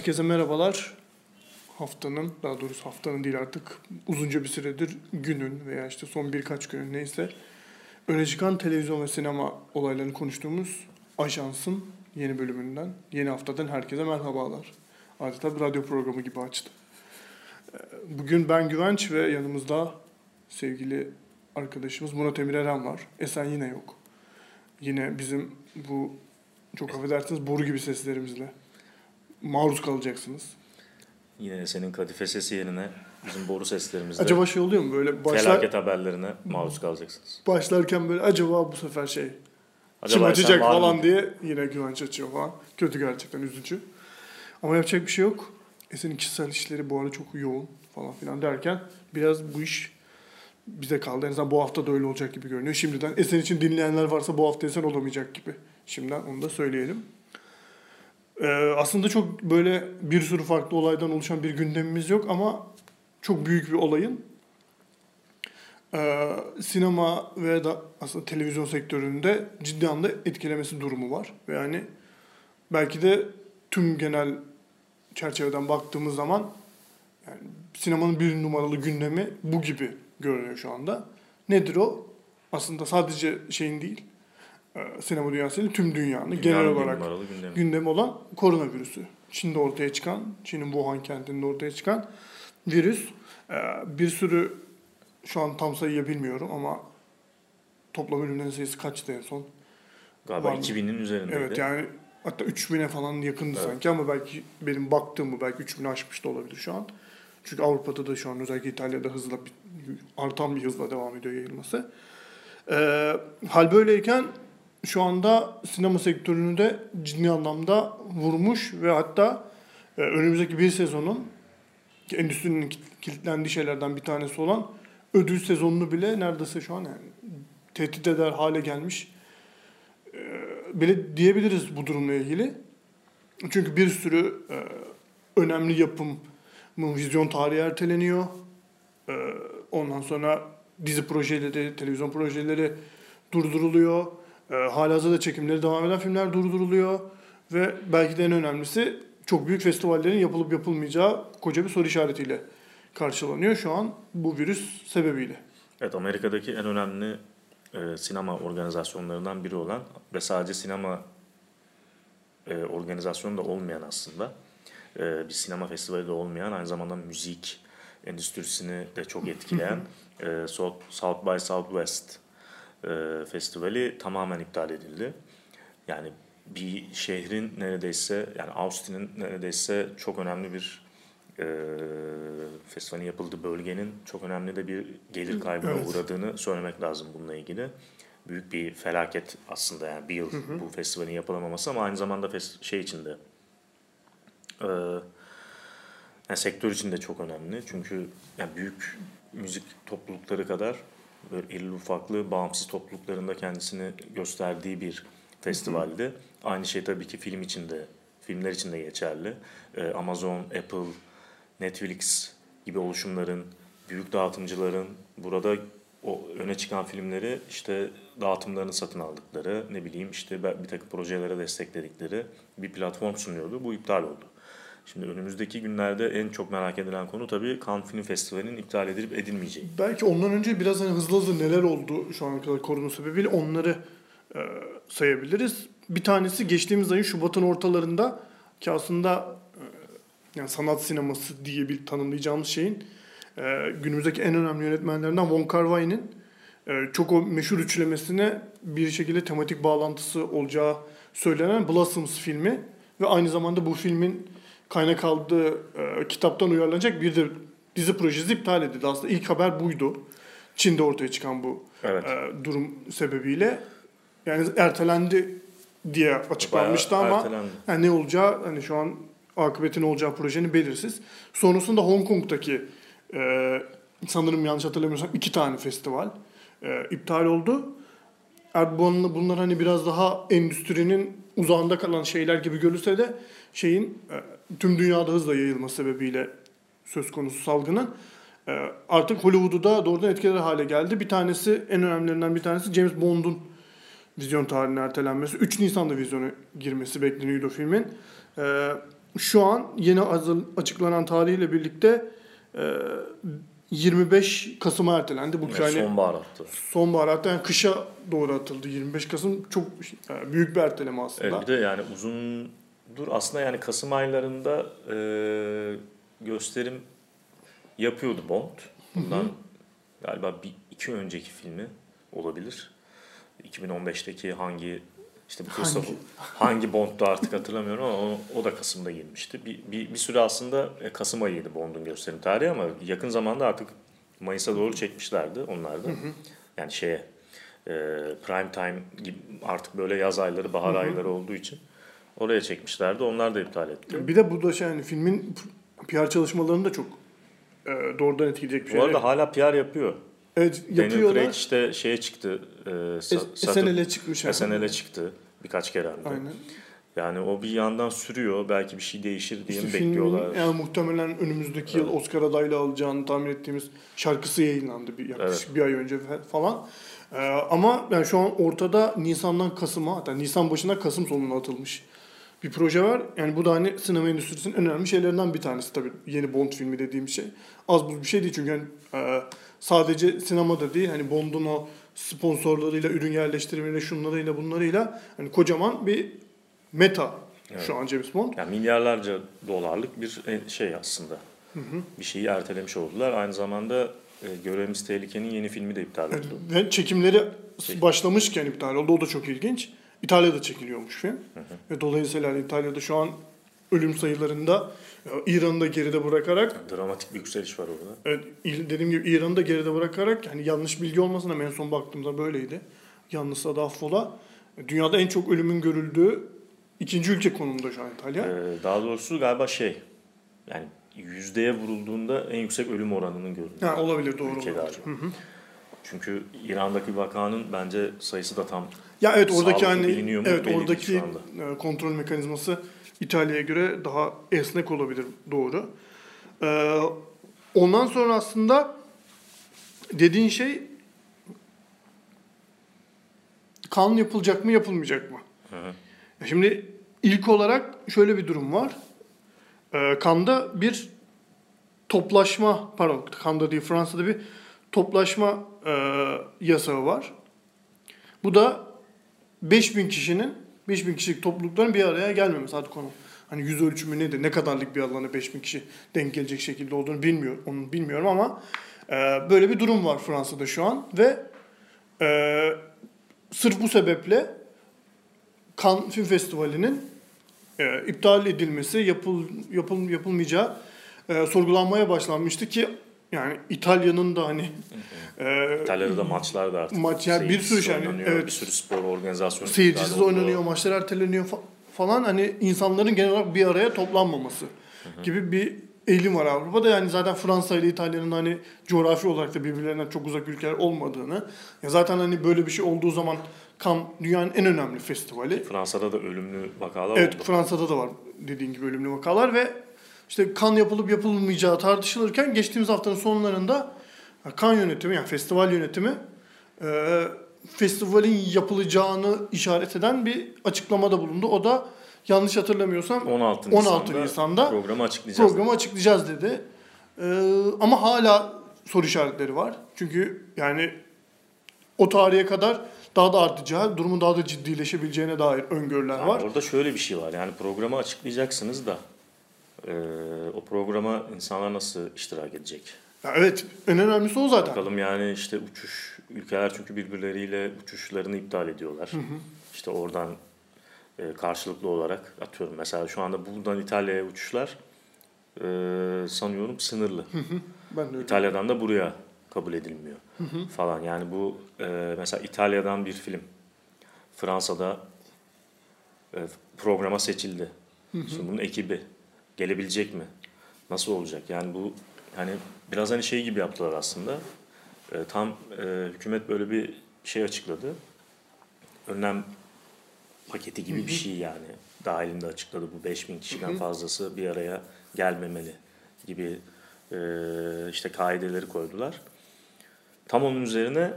Herkese merhabalar. Haftanın, daha doğrusu haftanın değil artık uzunca bir süredir günün veya işte son birkaç günün neyse öne çıkan televizyon ve sinema olaylarını konuştuğumuz Ajans'ın yeni bölümünden, yeni haftadan herkese merhabalar. Adeta bir radyo programı gibi açtı. Ee, Bugün ben Güvenç ve yanımızda sevgili arkadaşımız Murat Emir Eren var. Esen yine yok. Yine bizim bu çok affedersiniz boru gibi seslerimizle maruz kalacaksınız. Yine senin kadife sesi yerine bizim boru seslerimizle Acaba şey oluyor mu böyle başlar, felaket haberlerine maruz kalacaksınız. başlarken böyle acaba bu sefer şey kim Acaba açacak sen var falan mı? diye yine güvenç açıyor falan. Kötü gerçekten üzücü. Ama yapacak bir şey yok. Esen'in kişisel işleri bu arada çok yoğun falan filan derken biraz bu iş bize kaldı. En azından bu hafta da öyle olacak gibi görünüyor. Şimdiden Esen için dinleyenler varsa bu hafta Esen olamayacak gibi. Şimdiden onu da söyleyelim. Ee, aslında çok böyle bir sürü farklı olaydan oluşan bir gündemimiz yok ama çok büyük bir olayın ee, sinema ve da aslında televizyon sektöründe ciddi anlamda etkilemesi durumu var. Ve yani belki de tüm genel çerçeveden baktığımız zaman yani sinemanın bir numaralı gündemi bu gibi görünüyor şu anda. Nedir o? Aslında sadece şeyin değil, e, sinema dünyasıyla tüm dünyanın genel Dünyanın bir olarak numaralı gündemi. gündemi olan koronavirüsü. Çin'de ortaya çıkan, Çin'in Wuhan kentinde ortaya çıkan virüs. Ee, Bir sürü şu an tam sayıyı bilmiyorum ama toplam ölümlerin sayısı kaçtı en son? Galiba var mı? 2000'in üzerindeydi. Evet yani hatta 3000'e falan yakındı Evet. sanki ama belki benim baktığım bu belki 3000'i aşmış da olabilir şu an. Çünkü Avrupa'da da şu an özellikle İtalya'da hızla bir, artan bir hızla devam ediyor yayılması. Ee, hal böyleyken şu anda sinema sektörünü de ciddi anlamda vurmuş ve hatta e, önümüzdeki bir sezonun endüstrinin kil- kilitlendiği şeylerden bir tanesi olan ödül sezonunu bile neredeyse şu an yani tehdit eder hale gelmiş e, bile diyebiliriz bu durumla ilgili. Çünkü bir sürü e, önemli yapım vizyon tarihi erteleniyor. E, ondan sonra dizi projeleri, televizyon projeleri durduruluyor. E, halihazırda çekimleri devam eden filmler durduruluyor. Ve belki de en önemlisi çok büyük festivallerin yapılıp yapılmayacağı koca bir soru işaretiyle karşılanıyor şu an bu virüs sebebiyle. Evet Amerika'daki en önemli e, sinema organizasyonlarından biri olan ve sadece sinema e, organizasyonu da olmayan aslında e, bir sinema festivali de olmayan aynı zamanda müzik endüstrisini de çok etkileyen e, South, South by Southwest e, festivali tamamen iptal edildi. Yani bir şehrin neredeyse yani Austin'in neredeyse çok önemli bir e, festivalin yapıldığı bölgenin çok önemli de bir gelir kaybına Evet. uğradığını söylemek lazım bununla ilgili. Büyük bir felaket aslında yani bir yıl bu festivalin yapılamaması ama aynı zamanda fes- şey içinde e, yani sektör için de çok önemli. Çünkü yani büyük müzik toplulukları kadar böyle irili ufaklı bağımsız topluluklarında kendisini gösterdiği bir festivaldi. Aynı şey tabii ki film için de filmler için de geçerli. Ee, Amazon, Apple, Netflix gibi oluşumların, büyük dağıtımcıların burada o öne çıkan filmleri işte dağıtımlarını satın aldıkları, ne bileyim işte bir takım projelere destekledikleri bir platform sunuyordu. Bu iptal oldu. Şimdi önümüzdeki günlerde en çok merak edilen konu tabii Cannes Film Festivali'nin iptal edilip edilmeyeceği. Belki ondan önce biraz hani hızlı hızlı neler oldu şu ana kadar korona sebebiyle onları e, sayabiliriz. Bir tanesi geçtiğimiz ayın Şubat'ın ortalarında ki aslında e, yani sanat sineması diye bir tanımlayacağımız şeyin e, günümüzdeki en önemli yönetmenlerinden Wong Kar-wai'nin e, çok o meşhur üçlemesine bir şekilde tematik bağlantısı olacağı söylenen Blossoms filmi ve aynı zamanda bu filmin kaynak aldığı e, kitaptan uyarlanacak bir de dizi projesi iptal edildi. Aslında ilk haber buydu. Çin'de ortaya çıkan bu Evet. e, durum sebebiyle yani ertelendi diye açıklanmıştı Bayağı ama ertelendi. yani ne olacağı hani şu an akıbeti ne olacağı projenin belirsiz. Sonrasında Hong Kong'daki e, sanırım yanlış hatırlamıyorsam iki tane festival e, iptal oldu. Erdoğan'la bunlar hani biraz daha endüstrinin uzağında kalan şeyler gibi görülse de şeyin e, tüm dünyada hızla yayılması sebebiyle söz konusu salgının e, artık Hollywood'u da doğrudan etkiler hale geldi. Bir tanesi en önemlilerinden bir tanesi James Bond'un vizyon tarihinin ertelenmesi. 3 Nisan'da vizyona girmesi bekleniyordu filmin. E, şu an yeni açıklanan tarihiyle birlikte e, 25 Kasım'a ertelendi. Bu yani sonbahar attı. sonbahar hatta yani kışa doğru atıldı. 25 Kasım çok e, büyük bir erteleme aslında. Evet, bir de yani uzundur aslında yani Kasım aylarında e, gösterim yapıyordu Bond. Bundan galiba bir iki önceki filmi olabilir. 2015'teki hangi işte bu Christopher hangi Bond'du artık hatırlamıyorum ama o, o da Kasım'da girmişti. Bir, bir, bir süre aslında e, Kasım ayıydı Bond'un gösterim tarihi ama yakın zamanda artık Mayıs'a doğru çekmişlerdi onlar da. Yani şeye e, prime time gibi artık böyle yaz ayları, bahar ayları olduğu için oraya çekmişlerdi. Onlar da iptal etti. Bir de bu da şey yani filmin PR çalışmalarını da çok e, doğrudan etkileyecek bir şey. Bu arada hala PR yapıyor. evet, Daniel yapıyorlar. Craig işte şeye çıktı. E, SNL'e çıkmış. SNL'e çıktı birkaç kere hem de. Aynen. Yani o bir yandan sürüyor. Belki bir şey değişir diye İşte mi bekliyorlar? yani muhtemelen önümüzdeki yıl Oscar adaylı alacağını tahmin ettiğimiz şarkısı yayınlandı bir yaklaşık bir ay önce falan. Ee, ama yani şu an ortada Nisan'dan Kasım'a hatta Nisan başından Kasım sonuna atılmış bir proje var. Yani bu da hani sinema endüstrisinin en önemli şeylerinden bir tanesi tabii yeni Bond filmi dediğim şey. Az buz bir şey değil çünkü hani, e, sadece sinemada değil hani Bond'un o sponsorlarıyla, ürün yerleştirmeleriyle, şunlarıyla bunlarıyla hani kocaman bir meta Evet. şu an James Bond. Yani milyarlarca dolarlık bir e, şey aslında. Bir şeyi ertelemiş oldular. Aynı zamanda e, Görevimiz Tehlike'nin yeni filmi de iptal oldu. ve çekimleri Çek- başlamışken iptal oldu. O da çok ilginç. İtalya'da çekiliyormuş film. Ve dolayısıyla hani İtalya'da şu an ölüm sayılarında e, İran'ı da geride bırakarak Dramatik bir yükseliş var orada. evet, dediğim gibi İran'ı da geride bırakarak yani yanlış bilgi olmasın ama en son baktığımda böyleydi. Yanlışsa da affola. Dünyada en çok ölümün görüldüğü ikinci ülke konumunda şu an İtalya. Ee, daha doğrusu galiba şey yani yüzdeye vurulduğunda en yüksek ölüm oranının görüldüğü. Ha, olabilir doğru ülke galiba. Çünkü İran'daki vakanın bence sayısı da tam Ya evet oradaki hani biliniyor mu? evet oradaki e, kontrol mekanizması İtalya'ya göre daha esnek olabilir doğru. Ee, ondan sonra aslında dediğin şey kan yapılacak mı yapılmayacak mı? Hı hı. Şimdi ilk olarak şöyle bir durum var. Ee, kanda bir toplaşma, pardon kanda değil Fransa'da bir toplaşma e, yasağı var. Bu da 5000 kişinin 5000 kişilik toplulukların bir araya gelmemesi artık konu. Hani yüz ölçümü nedir? Ne kadarlık bir alana 5000 kişi denk gelecek şekilde olduğunu bilmiyorum. Onu bilmiyorum ama e, böyle bir durum var Fransa'da şu an ve e, sırf bu sebeple Cannes Film Festivali'nin e, iptal edilmesi, yapıl, yapıl, yapılmayacağı e, sorgulanmaya başlanmıştı ki yani İtalya'nın da hani e, İtalya'da da maçlar da artık Maç yani bir sürü şey, yani, evet. Bir sürü spor organizasyonu. seyircisiz oldu. oynanıyor, maçlar erteleniyor fa- falan hani insanların genel olarak bir araya toplanmaması gibi bir eğilim var Avrupa'da. Yani zaten Fransa ile İtalya'nın hani coğrafi olarak da birbirlerinden çok uzak ülkeler olmadığını. Ya zaten hani böyle bir şey olduğu zaman Cannes dünyanın en önemli festivali. Fransa'da da ölümlü vakalar Evet oldu. Fransa'da da var dediğin gibi ölümlü vakalar ve işte kan yapılıp yapılmayacağı tartışılırken geçtiğimiz haftanın sonlarında kan yönetimi yani festival yönetimi e, festivalin yapılacağını işaret eden bir açıklamada bulundu. O da yanlış hatırlamıyorsam 16 16 Nisan'da, Nisan'da programı açıklayacağız. programı açıklayacağız dedi. E, ama hala soru işaretleri var. Çünkü yani o tarihe kadar daha da artacağı, durumun daha da ciddileşebileceğine dair öngörüler Yani var. orada şöyle bir şey var. Yani programı açıklayacaksınız da e, o programa insanlar nasıl iştirak edecek? Ya evet, en önemlisi o zaten. Bakalım yani işte uçuş ülkeler çünkü birbirleriyle uçuşlarını iptal ediyorlar. İşte oradan e, karşılıklı olarak atıyorum mesela şu anda buradan İtalya'ya uçuşlar e, sanıyorum sınırlı. Ben de. İtalya'dan da buraya kabul edilmiyor falan. Yani bu e, mesela İtalya'dan bir film Fransa'da e, programa seçildi. Şimdi bunun ekibi gelebilecek mi? Nasıl olacak? Yani bu hani biraz hani şey gibi yaptılar aslında. E, tam e, hükümet böyle bir şey açıkladı. Önlem paketi gibi bir şey yani. Dahilinde açıkladı bu 5000 kişiden fazlası bir araya gelmemeli gibi e, işte kaideleri koydular. Tam onun üzerine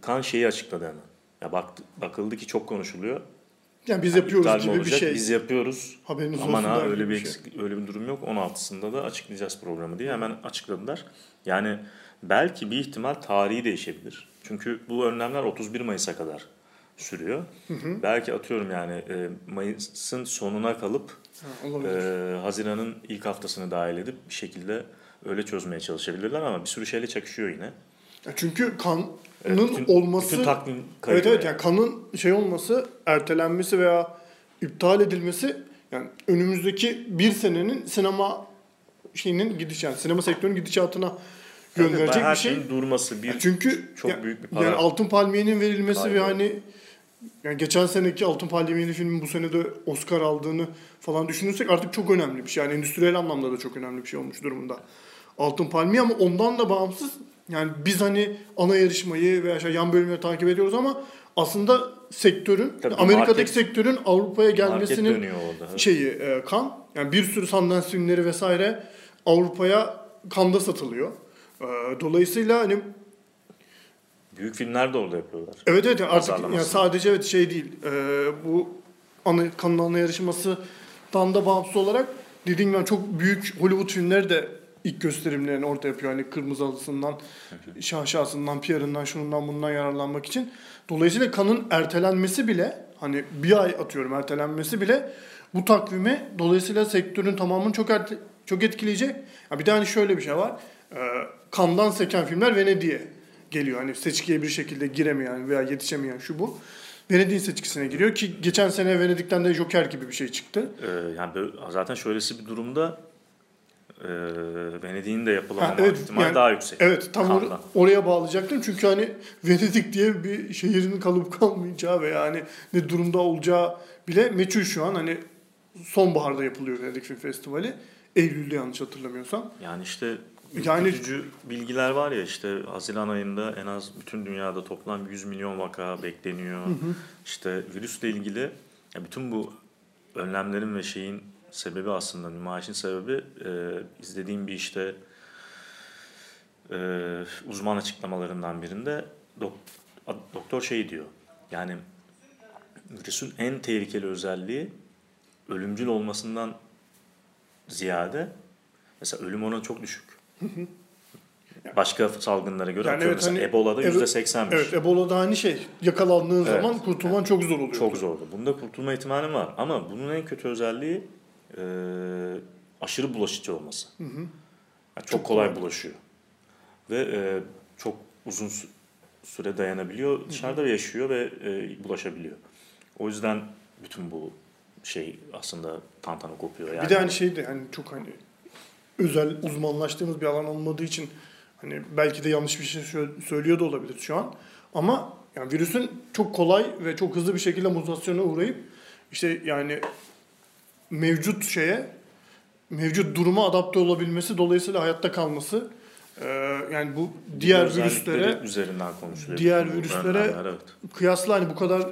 kan şeyi açıkladı hemen. Ya bak, bakıldı ki çok konuşuluyor. Yani biz Yani yapıyoruz gibi bir olacak? şey. Biz yapıyoruz. Haberiniz Aman olsun ha der öyle bir bir şey. eksik- öyle bir durum yok. 16'sında da açıklayacağız programı diye hemen açıkladılar. Yani belki bir ihtimal tarihi değişebilir. Çünkü bu önlemler 31 Mayıs'a kadar sürüyor. Belki atıyorum yani e, Mayıs'ın sonuna kalıp Ha, olabilir. e, Haziran'ın ilk haftasını dahil edip bir şekilde öyle çözmeye çalışabilirler ama bir sürü şeyle çakışıyor yine. Çünkü kanın Evet, bütün- olması bütün takvim Evet evet yani kanın şey olması, ertelenmesi veya iptal edilmesi yani önümüzdeki bir senenin sinema şeyinin gidiş yani sinema sektörünün gidişatına gönderecek her bir şey. durması bir Ya çünkü çok ya- büyük bir para. Yani Altın Palmiye'nin verilmesi ve kaybı. hani yani geçen seneki Altın Palmiye'li filmin bu sene de Oscar aldığını falan düşünürsek artık çok önemli bir şey. Yani endüstriyel anlamda da çok önemli bir şey olmuş durumda. Altın Palmiye ama ondan da bağımsız yani biz hani ana yarışmayı veya şey yan bölümleri takip ediyoruz ama aslında sektörün Tabii Amerika'daki market- sektörün Avrupa'ya gelmesinin orada. şeyi e, kan. Yani bir sürü Sundance filmleri vesaire Avrupa'ya kanda satılıyor. E, dolayısıyla hani Büyük filmler de orada yapıyorlar. Evet evet artık yani sadece evet şey değil. e, bu ana kanın ana yarışmasından da bağımsız olarak dediğim gibi çok büyük Hollywood filmleri de ilk gösterimlerini orada yapıyor. Hani Kırmızı Halısı'ndan, Şahşası'ndan, Pierre'ından, şundan bundan yararlanmak için. Dolayısıyla kanın ertelenmesi bile hani bir ay atıyorum ertelenmesi bile bu takvimi dolayısıyla sektörün tamamını çok erte- çok etkileyecek. Ya bir de hani şöyle bir şey var. E, kandan seken filmler Venedik'e geliyor. Hani seçkiye bir şekilde giremeyen veya yetişemeyen şu bu. Venedik'in seçkisine giriyor ki geçen sene Venedik'ten de Joker gibi bir şey çıktı. Ee, yani böyle- zaten şöylesi bir durumda e, Venedik'in de yapılamama Ha, evet, ihtimali yani- daha yüksek. Evet tam or- oraya bağlayacaktım. Çünkü hani Venedik diye bir şehrin kalıp kalmayacağı veya hani ne durumda olacağı bile meçhul şu an. Hani sonbaharda yapılıyor Venedik Film Festivali. Eylül'de yanlış hatırlamıyorsam. Yani işte Yani- bilgiler var ya işte Haziran ayında en az bütün dünyada toplam 100 milyon vaka bekleniyor. İşte virüsle ilgili ya bütün bu önlemlerin ve şeyin sebebi aslında nümayişin sebebi e, izlediğim bir işte e, uzman açıklamalarından birinde dok- doktor şey diyor. Yani virüsün en tehlikeli özelliği ölümcül olmasından ziyade mesela ölüm oranı çok düşük. Başka salgınlara göre Yani atıyorum evet, mesela hani- Ebola'da evet, %80'miş. Evet Ebola'da hani şey yakalandığın Evet. zaman kurtulman çok zor oluyor. Çok zordu. Bunda kurtulma ihtimalin var. Ama bunun en kötü özelliği e, aşırı bulaşıcı olması. Yani çok, Çok kolay, bulaşıyor. Ve e, çok uzun sü- süre dayanabiliyor. Dışarıda yaşıyor ve e, bulaşabiliyor. O yüzden bütün bu şey aslında tantana kopuyor. Yani Bir de hani şey de hani çok hani özel uzmanlaştığımız bir alan olmadığı için hani belki de yanlış bir şey sö- söylüyor da olabilir şu an. Ama yani virüsün çok kolay ve çok hızlı bir şekilde mutasyona uğrayıp işte yani mevcut şeye mevcut duruma adapte olabilmesi dolayısıyla hayatta kalması e, yani bu diğer özellikleri virüslere üzerinden konuşuluyor. diğer bu virüslere- önlemler, evet. kıyasla hani bu kadar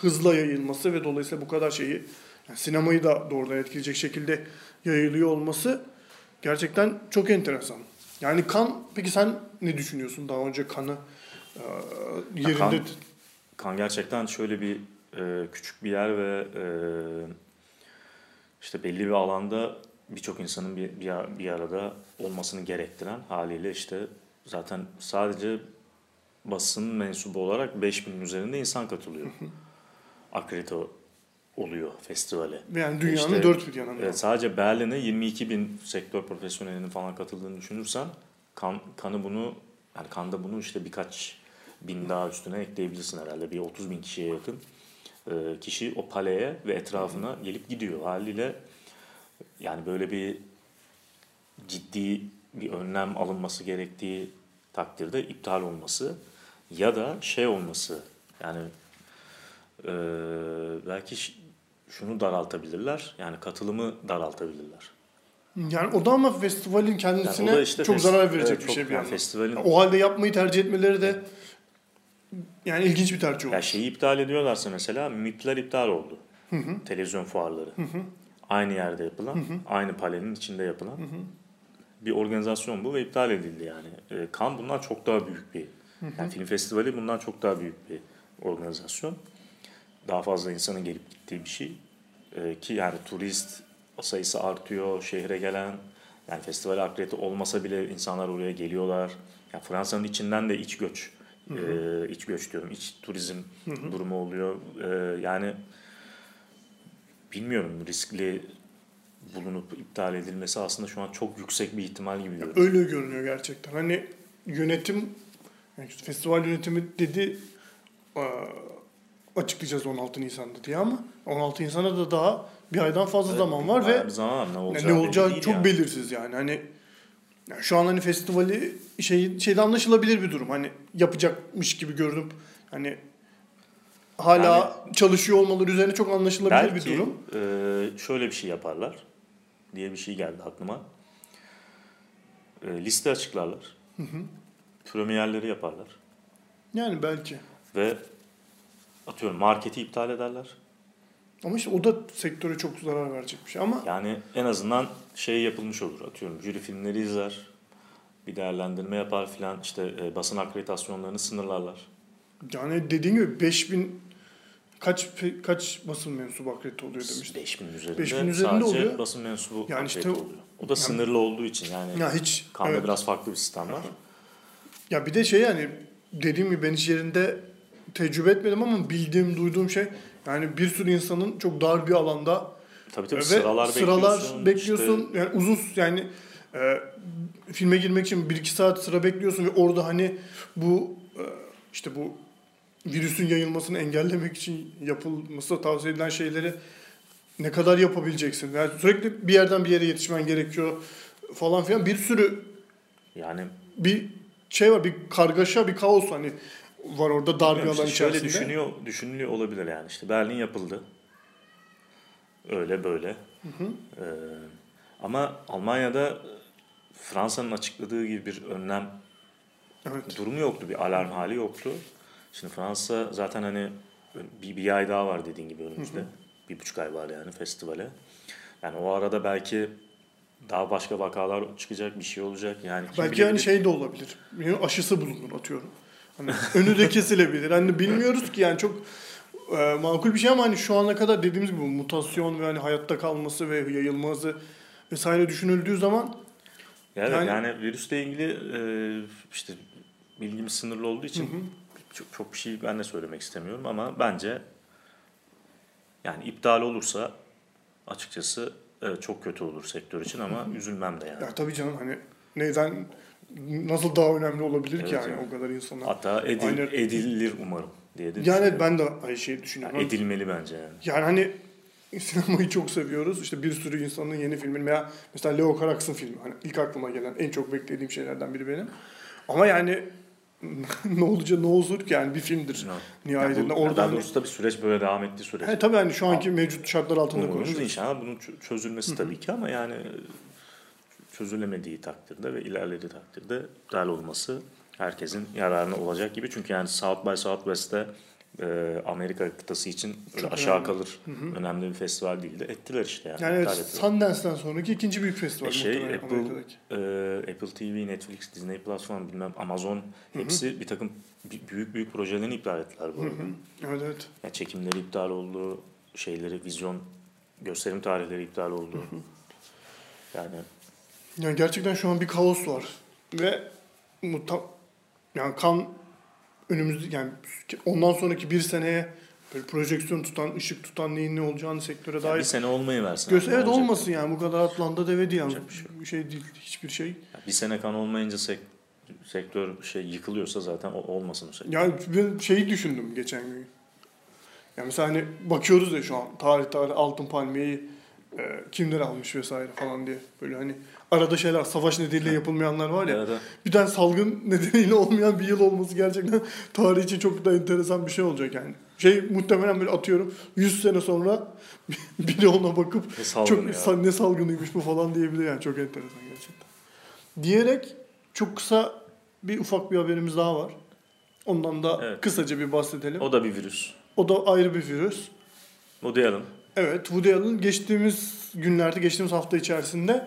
hızla yayılması ve dolayısıyla bu kadar şeyi yani sinemayı da doğrudan etkileyecek şekilde yayılıyor olması gerçekten çok enteresan. Yani kan peki sen ne düşünüyorsun daha önce kanı e, yerinde kan- Kan gerçekten şöyle bir e, küçük bir yer ve e, işte belli bir alanda birçok insanın bir, bir, ar- bir arada olmasını gerektiren haliyle işte zaten sadece basın mensubu olarak 5000'in üzerinde insan katılıyor. Akredite oluyor festivale. yani dünyanın İşte, dört bir yanında. Evet, sadece Berlin'e 22 bin sektör profesyonelinin falan katıldığını düşünürsen kan, kanı bunu yani kanda bunu işte birkaç bin daha üstüne ekleyebilirsin herhalde. Bir 30 bin kişiye yakın kişi o paleye ve etrafına gelip gidiyor. Haliyle yani böyle bir ciddi bir önlem alınması gerektiği takdirde iptal olması ya da şey olması yani e, belki şunu daraltabilirler yani katılımı daraltabilirler. Yani o da ama festivalin kendisine Yani işte çok zarar verecek evet, bir şey bir yani yandan. festivalin O halde yapmayı tercih etmeleri de yani ilginç bir tercih olmuş. ya şeyi iptal ediyorlarsa mesela MIP'ler iptal oldu. Televizyon fuarları. Aynı yerde yapılan, aynı palenin içinde yapılan bir organizasyon bu ve iptal edildi yani. E, Cannes bundan çok daha büyük bir, yani film festivali bundan çok daha büyük bir organizasyon. daha fazla insanın gelip gittiği bir şey. Ee, ki yani turist sayısı artıyor, şehre gelen. Yani festival akredite olmasa bile insanlar oraya geliyorlar. Yani Fransa'nın içinden de iç göç, e, iç göç diyorum, iç turizm durumu oluyor. E, yani bilmiyorum riskli bulunup iptal edilmesi aslında şu an çok yüksek bir ihtimal gibi görünüyor. Öyle görünüyor gerçekten. Hani yönetim, yani festival yönetimi dedi açıklayacağız 16 Nisan'da diye ama 16 Nisan'a da daha bir aydan fazla zaman var ve zaman ne olacağı, ne olacağı çok yani. belirsiz yani. Hani yani şu an hani festivali şey şeyde anlaşılabilir bir durum. Hani yapacakmış gibi görünüp hani hala çalışıyor olmaları üzerine çok anlaşılabilir Belki bir durum. e, şöyle bir şey yaparlar diye bir şey geldi aklıma. E, liste açıklarlar. Premierleri yaparlar. Yani belki. Ve atıyorum marketi iptal ederler. Ama işte o da sektöre çok zarar verecek bir şey. Ama Yani en azından şey yapılmış olur. Atıyorum jüri filmleri izler. Bir değerlendirme yapar filan. işte e, basın akreditasyonlarını sınırlarlar. yani dediğin gibi 5000 kaç kaç basın mensubu akredite oluyor demiştim. 5000 üzerinde, 5000 üzerinde sadece oluyor. basın mensubu Yani işte oluyor. O da sınırlı olduğu için yani Ya hiç Kanada evet. biraz farklı bir sistem var. Ya bir de şey yani dediğim gibi ben hiç yerinde tecrübe etmedim ama bildiğim, duyduğum şey yani bir sürü insanın çok dar bir alanda Tabii tabii ve sıralar, sıralar bekliyorsun. bekliyorsun. işte- Yani uzun yani e, filme girmek için 1-2 saat sıra bekliyorsun ve orada hani bu e, işte bu virüsün yayılmasını engellemek için yapılması tavsiye edilen şeyleri ne kadar yapabileceksin? Yani sürekli bir yerden bir yere yetişmen gerekiyor falan filan. Bir sürü yani bir şey var, bir kargaşa, bir kaos hani var orada dar bir alan işte şöyle içerisinde. düşünüyor, düşünülüyor olabilir yani. İşte Berlin yapıldı. Öyle böyle. Ee, ama Almanya'da Fransa'nın açıkladığı gibi bir önlem Evet. durumu yoktu. Bir alarm hali yoktu. Şimdi Fransa zaten hani bir, bir ay daha var dediğin gibi önümüzde. Bir buçuk ay var yani festivale. Yani o arada belki daha başka vakalar çıkacak, bir şey olacak. Yani Belki bilebilir? şey de olabilir. Yani aşısı bulunur atıyorum. Hani önü de kesilebilir. Hani bilmiyoruz ki yani çok e, makul bir şey ama hani şu ana kadar dediğimiz gibi mutasyon ve hani hayatta kalması ve yayılması vesaire düşünüldüğü zaman Yani, Yani- yani, virüsle ilgili e, işte bilgimiz sınırlı olduğu için çok, çok bir şey ben de söylemek istemiyorum ama bence yani iptal olursa açıkçası evet, çok kötü olur sektör için ama üzülmem de yani. ya tabii canım hani neden nasıl daha önemli olabilir ki Evet yani yani. o kadar insana. Hatta edil, Aynen. edilir umarım diye de Yani ben de aynı şeyi düşünüyorum. Yani edilmeli bence yani. Yani hani sinemayı çok seviyoruz. İşte bir sürü insanın yeni filmi veya mesela Leo Carax'ın filmi. Hani ilk aklıma gelen en çok beklediğim şeylerden biri benim. Ama yani ne olacak ne olur ki yani bir filmdir. No. Nihayetinde Yani bu, orada daha doğrusu da bir süreç böyle devam ettiği sürece. he, tabii hani şu anki mevcut şartlar altında konuşuyoruz. inşallah bunun çö- çözülmesi tabii ki ama yani çözülemediği takdirde ve ilerlediği takdirde iptal olması herkesin yararına olacak gibi. Çünkü yani South by Southwest'te e, Amerika kıtası için Çok aşağı önemli. kalır önemli bir festival değildi. Ettiler işte yani. Yani evet. Sundance'den sonraki ikinci büyük festival E şey, Apple- Amerika'daki. e, Apple TV, Netflix, Disney Plus falan bilmem Amazon hepsi bir takım büyük büyük projelerini iptal ettiler bu arada. Evet evet. Yani çekimleri iptal oldu, şeyleri, vizyon gösterim tarihleri iptal oldu. Yani Yani gerçekten şu an bir kaos var. Ve muta yani kan önümüz yani ondan sonraki bir seneye böyle projeksiyon tutan, ışık tutan neyin ne olacağını sektöre Yani dair bir sene olmayı versin. Göz, evet olacak? olmasın yani bu kadar Atlanta devedi yani. Yapacak bir şey. Bir şey değil hiçbir şey. Yani Bir sene kan olmayınca sek- sektör şey yıkılıyorsa zaten olmasın o sektör. Yani ben şeyi düşündüm geçen gün. Yani mesela hani bakıyoruz ya şu an tarih tarih altın palmiyeyi e, kimler almış vesaire falan diye. Böyle hani arada şeyler savaş nedeniyle yapılmayanlar var ya. Bir tane salgın nedeniyle olmayan bir yıl olması gerçekten tarih için çok da enteresan bir şey olacak yani. Şey muhtemelen böyle atıyorum 100 sene sonra biri ona bakıp ne salgını çok ya. ne salgınıymış bu falan diyebilir yani çok enteresan gerçekten. Diyerek çok kısa bir ufak bir haberimiz daha var. Ondan da Evet. kısaca bir bahsedelim. O, O da bir virüs. da ayrı bir virüs. Woody Allen. Evet, Woody Allen geçtiğimiz günlerde, geçtiğimiz hafta içerisinde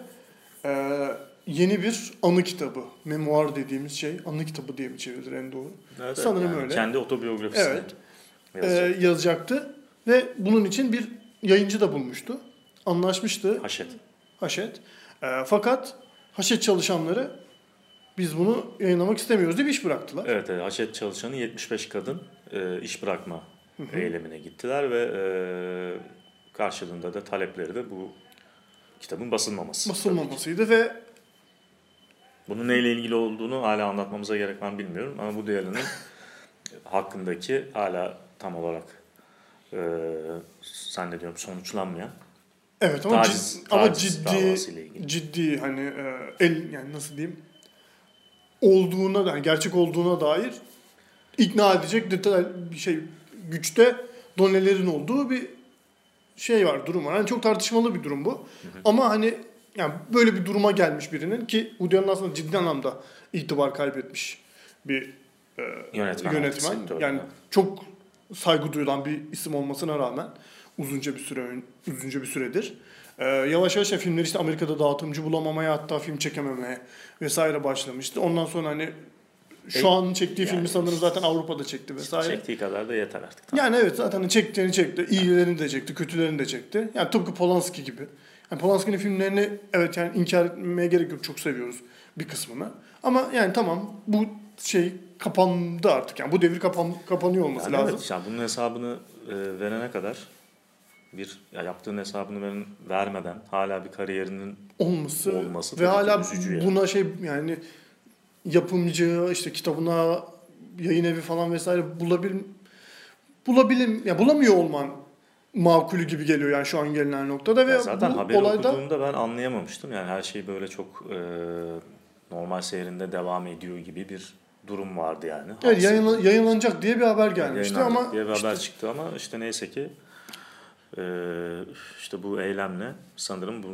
eee, yeni bir anı kitabı, memuar dediğimiz şey, anı kitabı diye mi çevrilir en doğru? Evet, Sanırım yani öyle. Kendi otobiyografisini Evet. yazacak. Eee, yazacaktı. Ve bunun için bir yayıncı da bulmuştu. Anlaşmıştı Haşet. Haşet. E, fakat Haşet çalışanları biz bunu yayınlamak istemiyoruz diye bir iş bıraktılar. Evet, evet Haşet çalışanı 75 kadın e, iş bırakma eylemine gittiler ve e, karşılığında da talepleri de bu kitabın basılmaması. Basılmamasıydı ve Bunun neyle ilgili olduğunu hala anlatmamıza gerek var bilmiyorum ama bu Allen'ın hakkındaki hala tam olarak e, zannediyorum sonuçlanmayan evet ama, Taciz- cid- ama taciz davasıyla ciddi ciddi hani e, el yani nasıl diyeyim olduğuna yani gerçek olduğuna dair ikna edecek detay bir şey güçte donelerin olduğu bir şey var durum var. Yani çok tartışmalı bir durum bu. Ama hani yani böyle bir duruma gelmiş birinin ki Woody Allen aslında ciddi anlamda itibar kaybetmiş bir e, Yönetmen, yönetmen. Yani çok saygı duyulan bir isim olmasına rağmen uzunca bir süre uzunca bir süredir. Ee, yavaş yavaş ya filmler işte Amerika'da dağıtımcı bulamamaya hatta film çekememeye vesaire başlamıştı. Ondan sonra hani şu E, an çektiği filmi yani- sanırım zaten Avrupa'da çekti vesaire. çektiği kadar da yeter artık. Tamam. Yani evet zaten çektiğini çekti. İyilerini de çekti, kötülerini de çekti. Yani tıpkı Polanski gibi. Yani Polanski'nin filmlerini evet yani inkar etmeye gerek yok. Çok seviyoruz bir kısmını. Ama yani tamam bu şey kapandı artık. Yani bu devir kapan, kapanıyor olması Yani lazım. evet, yani bunun hesabını e, verene kadar bir ya yaptığın hesabını veren, vermeden hala bir kariyerinin olması, olması ve hala üzücü yani. buna şey yani yapımcı işte kitabına yayın evi falan vesaire bulabil bulabilim ya bulamıyor olman makulü gibi geliyor yani şu an gelinen noktada ve Ya zaten bu haberi olayda okuduğumda ben anlayamamıştım. Yani her şey böyle çok e, normal seyrinde devam ediyor gibi bir durum vardı yani. evet, yayınla- yayınlanacak diye bir haber gelmişti yayınlanacak ama diye bir haber işte- çıktı ama işte neyse ki e, işte bu eylemle sanırım bu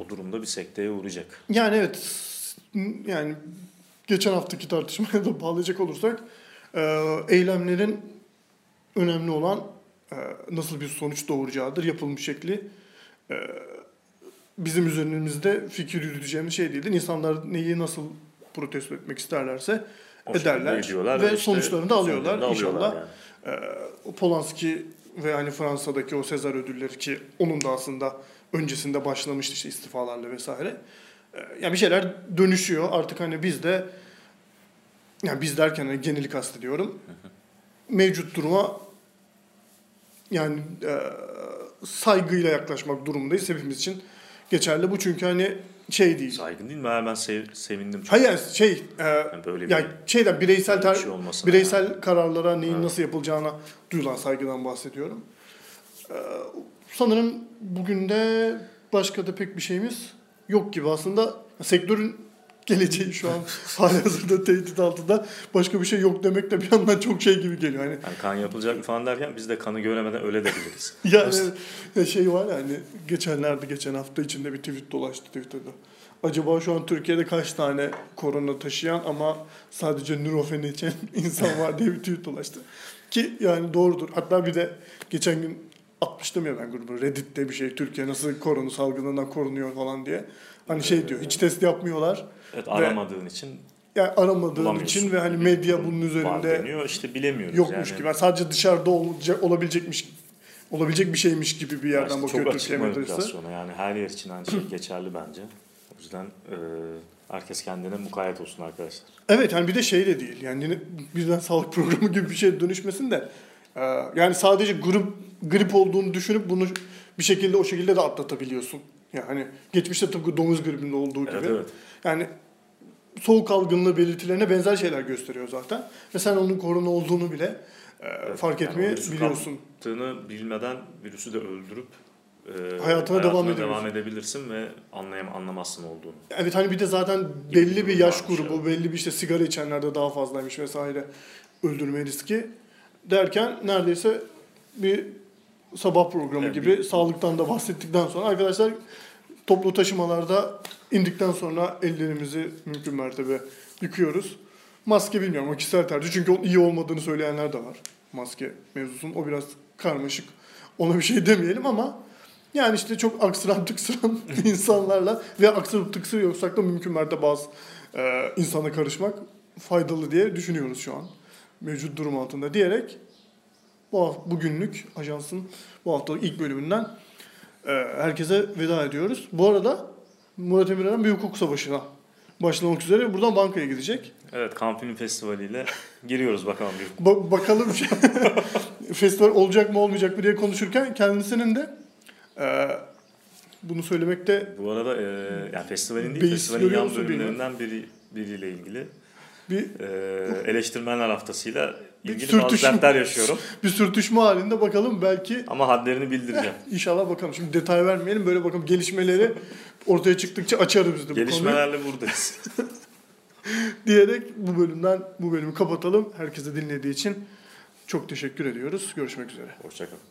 o durumda bir sekteye uğrayacak. Yani evet yani geçen haftaki tartışmaya da bağlayacak olursak e, eylemlerin önemli olan e, nasıl bir sonuç doğuracağıdır yapılmış şekli e, bizim üzerimizde fikir yürüteceğimiz şey değildir. İnsanlar neyi nasıl protesto etmek isterlerse O ederler ve işte sonuçlarını da alıyorlar sonuçlarını inşallah. yani. O Polanski ve hani Fransa'daki o Sezar ödülleri ki onun da aslında öncesinde başlamıştı işte istifalarla vesaire. Yani bir şeyler dönüşüyor. Artık hani biz de yani biz derken hani geneli kastediyorum. Mevcut duruma yani e, saygıyla yaklaşmak durumundayız. Hepimiz için geçerli bu çünkü hani şey değil. Saygın değil mi? Ben ben sev- sevindim çok. Hayır şey e, Yani böyle bir, yani şeyden bireysel tar- şey bireysel yani. kararlara neyin Evet. nasıl yapılacağına duyulan saygıdan bahsediyorum. Ee, sanırım bugün de başka da pek bir şeyimiz yok gibi aslında sektörün geleceği şu an halihazırda tehdit altında başka bir şey yok demek de bir yandan çok şey gibi geliyor. Hani Yani kan yapılacak mı falan derken biz de kanı göremeden öyle de biliriz. yani ya şey var ya hani geçenlerde geçen hafta içinde bir tweet dolaştı Twitter'da. Acaba şu an Türkiye'de kaç tane korona taşıyan ama sadece nürofen içen insan var diye bir tweet dolaştı. Ki yani doğrudur. Hatta bir de geçen gün atmıştım ya ben grubu Reddit'te bir şey Türkiye nasıl korona salgınından korunuyor falan diye. Hani şey diyor hiç test yapmıyorlar. Evet Ve- aramadığın için Yani aramadığın için ve hani medya bunun üzerinde deniyor. İşte bilemiyoruz. yokmuş yani. gibi. Yani sadece dışarıda olacak, olabilecekmiş olabilecek bir şeymiş gibi bir yerden İşte bakıyor Türkiye medyası. yani her yer için aynı şey geçerli bence. O yüzden e, herkes kendine mukayyet olsun arkadaşlar. Evet yani bir de şey de değil. Yani yine birden sağlık programı gibi bir şeye dönüşmesin de yani sadece grip grip olduğunu düşünüp bunu bir şekilde o şekilde de atlatabiliyorsun. Yani geçmişte tıpkı domuz gribinde olduğu gibi. Evet evet. Yani soğuk algınlığı belirtilerine benzer şeyler gösteriyor zaten. Ve sen onun korona olduğunu bile e, Evet, fark yani etmeyi virüsü biliyorsun. Yaptığını bilmeden virüsü de öldürüp e, Hayatına devam edebilirsin. devam edebilirsin ve anlayam anlamazsın olduğunu. Evet hani bir de zaten belli bir bir yaş grubu, evet. belli bir işte sigara içenlerde daha fazlaymış vesaire öldürme riski derken neredeyse bir sabah programı Evet, gibi bir- sağlıktan da bahsettikten sonra arkadaşlar toplu taşımalarda indikten sonra ellerimizi mümkün mertebe yıkıyoruz. Maske bilmiyorum o kişisel tercih çünkü iyi olmadığını söyleyenler de var maske mevzusunun. O biraz karmaşık. Ona bir şey demeyelim ama yani işte çok aksıran tıksıran insanlarla ve aksırıp tıksırıyorsak da mümkün mertebe bazı e, insana karışmak faydalı diye düşünüyoruz şu an. Mevcut durum altında diyerek bu bugünlük ajansın bu haftalık ilk bölümünden e, herkese veda ediyoruz. Bu arada Murat Emirhan'ın bir hukuk savaşına başlamak üzere buradan bankaya gidecek. Evet, Cannes Film Festivali ile giriyoruz bakalım bir Ba- bakalım festival olacak mı olmayacak mı diye konuşurken kendisinin de e, bunu söylemekte Bu arada e, yani festivalin değil, festivalin yan bölümlerinden biri biriyle ilgili bir e, eleştirmenler haftasıyla ilgili bazı sürtüşme. dertler yaşıyorum. bir sürtüşme halinde bakalım belki Ama hadlerini bildireceğim. inşallah bakalım. Şimdi detay vermeyelim böyle bakalım gelişmeleri ortaya çıktıkça açarız biz de bu konuyu. Gelişmelerle buradayız. Diyerek bu bölümden bu bölümü kapatalım. Herkese dinlediği için çok teşekkür ediyoruz. Görüşmek üzere. Hoşçakalın.